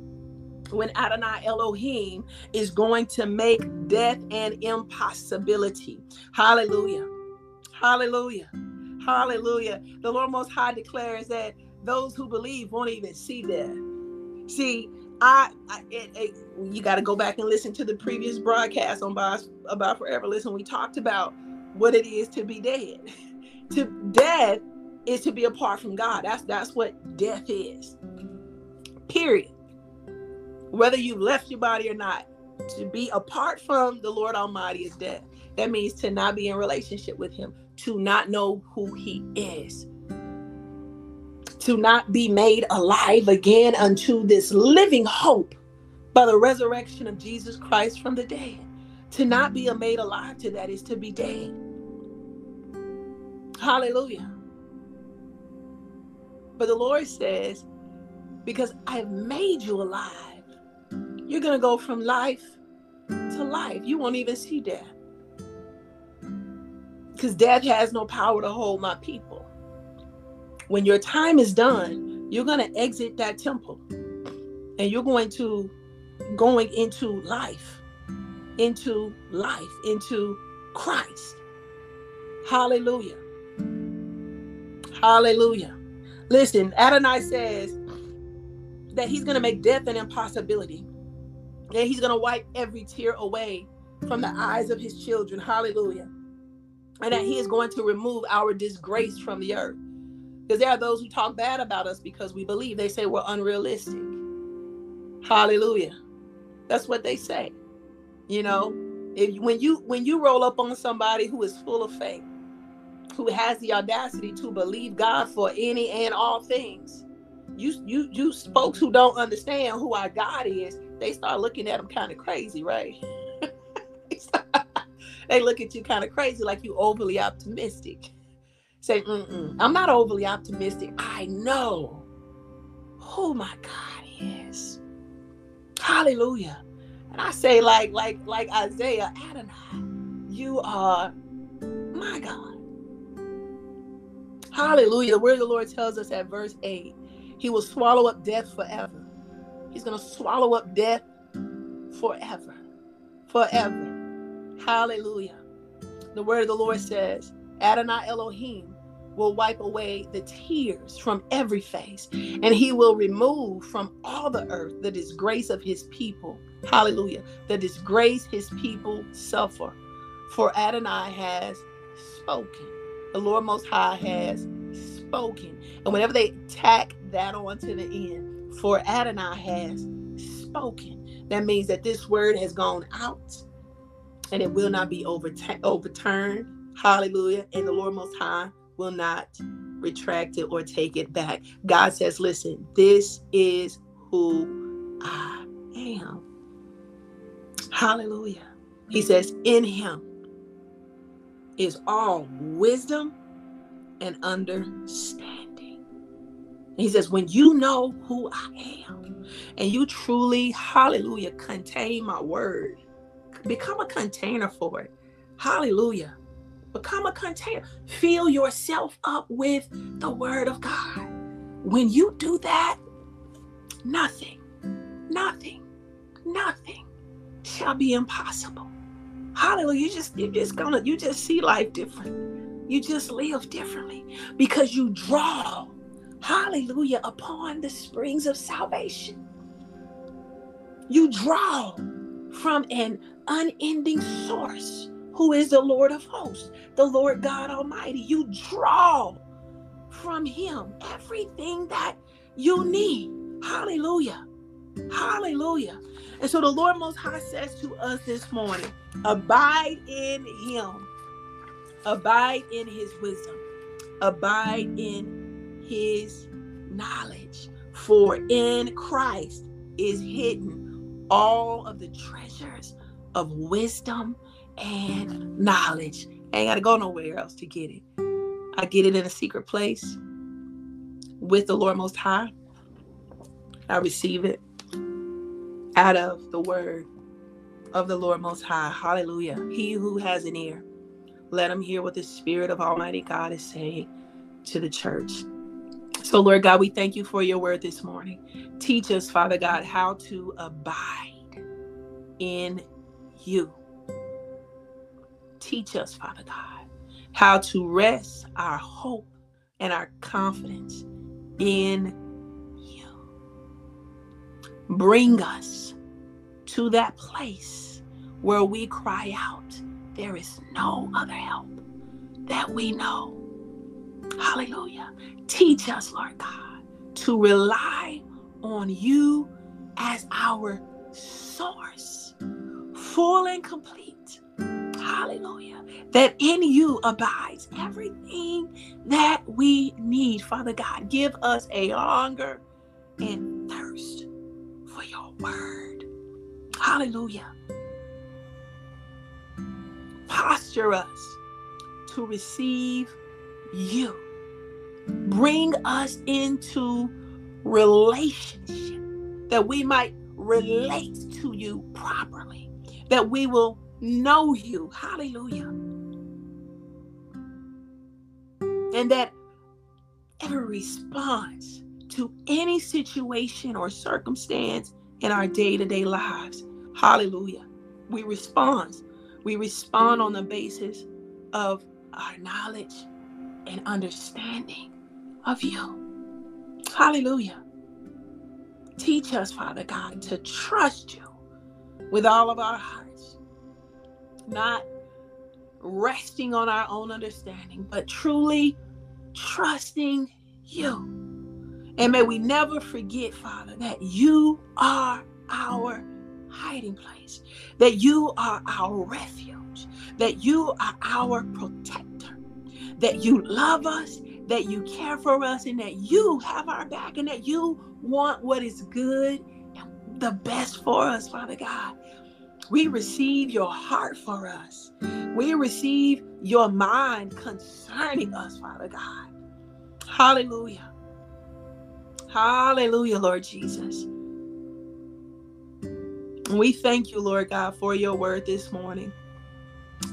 when Adonai Elohim is going to make death an impossibility. Hallelujah. Hallelujah. Hallelujah. The Lord Most High declares that those who believe won't even see death. See, I, I it, it, you got to go back and listen to the previous broadcast on about, about Forever. Listen, we talked about what it is to be dead. [laughs] to death is to be apart from God. That's that's what death is. Period whether you've left your body or not, to be apart from the Lord Almighty is death. That means to not be in relationship with Him, to not know who He is, to not be made alive again unto this living hope by the resurrection of Jesus Christ from the dead. To not be made alive to that is to be dead. Hallelujah. But the Lord says, because I have made you alive you're going to go from life to life. You won't even see death. Because death has no power to hold my people. When your time is done, you're going to exit that temple and you're going to going into life, into life, into Christ. Hallelujah. Hallelujah. Listen, Adonai says that he's going to make death an impossibility. That he's going to wipe every tear away from the eyes of his children. Hallelujah. And that he is going to remove our disgrace from the earth. Because there are those who talk bad about us because we believe. They say we're unrealistic. Hallelujah. That's what they say. You know, if when you when you roll up on somebody who is full of faith, who has the audacity to believe God for any and all things. You you you folks who don't understand who our God is, they start looking at him kind of crazy, right? [laughs] [laughs] they look at you kind of crazy, like you overly optimistic. Say, Mm-mm, I'm not overly optimistic. I know who my God is. Hallelujah. And I say, like, like, like Isaiah, Adonai, you are my God. Hallelujah. The word of the Lord tells us at verse 8 He will swallow up death forever. He's going to swallow up death forever. Forever. Hallelujah. The word of the Lord says, Adonai Elohim will wipe away the tears from every face, and he will remove from all the earth the disgrace of his people. Hallelujah. The disgrace his people suffer. For Adonai has spoken the Lord Most High has spoken. And whenever they tack that on to the end, for Adonai has spoken, that means that this word has gone out and it will not be overturned. Hallelujah. And the Lord Most High will not retract it or take it back. God says, listen, this is who I am. Hallelujah. He says, in him is all wisdom and understanding. He says, when you know who I am and you truly, hallelujah, contain my word, become a container for it. Hallelujah. Become a container. Fill yourself up with the word of God. When you do that, nothing, nothing, nothing shall be impossible. Hallelujah. You just you just gonna you just see life different. You just live differently because you draw, hallelujah, upon the springs of salvation. You draw from an unending source who is the Lord of hosts, the Lord God Almighty. You draw from Him everything that you need. Hallelujah. Hallelujah. And so the Lord Most High says to us this morning abide in Him, abide in His wisdom, abide in His knowledge. For in Christ is hidden all of the treasures of wisdom and knowledge. I ain't got to go nowhere else to get it. I get it in a secret place with the Lord Most High. I receive it out of the word of the Lord Most High. Hallelujah. He who has an ear, let him hear what the Spirit of Almighty God is saying to the church. So, Lord God, we thank you for your word this morning. Teach us, Father God, how to abide in you. Teach us, Father God, how to rest our hope and our confidence in you. Bring us to that place where we cry out, There is no other help that we know. Hallelujah. Teach us, Lord God, to rely on you as our source, full and complete. Hallelujah. That in you abides everything that we need. Father God, give us a hunger and thirst for your word. Hallelujah. Posture us to receive you. Bring us into relationship that we might relate to you properly. that we will know you. Hallelujah. And that every response to any situation or circumstance in our day to day lives, hallelujah, we respond. We respond on the basis of our knowledge and understanding of you. Hallelujah. Teach us, Father God, to trust you with all of our hearts, not resting on our own understanding, but truly trusting you. And may we never forget, Father, that you are our hiding place, that you are our refuge, that you are our protector, that you love us, that you care for us, and that you have our back, and that you want what is good and the best for us, Father God. We receive your heart for us. We receive your mind concerning us, Father God. Hallelujah. Hallelujah, Lord Jesus. We thank you, Lord God, for your word this morning.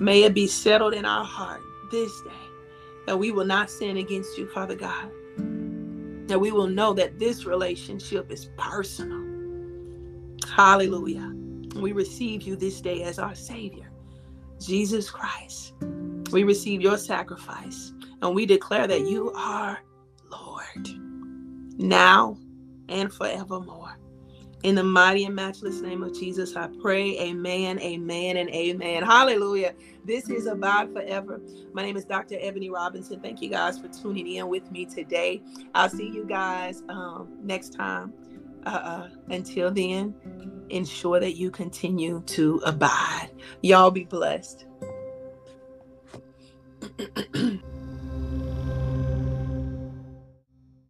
May it be settled in our heart this day that we will not sin against you, Father God. That we will know that this relationship is personal. Hallelujah. We receive you this day as our Savior, Jesus Christ. We receive your sacrifice and we declare that you are Lord now and forevermore. In the mighty and matchless name of Jesus, I pray. Amen, amen, and amen. Hallelujah. This is Abide Forever. My name is Dr. Ebony Robinson. Thank you guys for tuning in with me today. I'll see you guys um, next time. Uh, until then, ensure that you continue to abide. Y'all be blessed. [clears throat]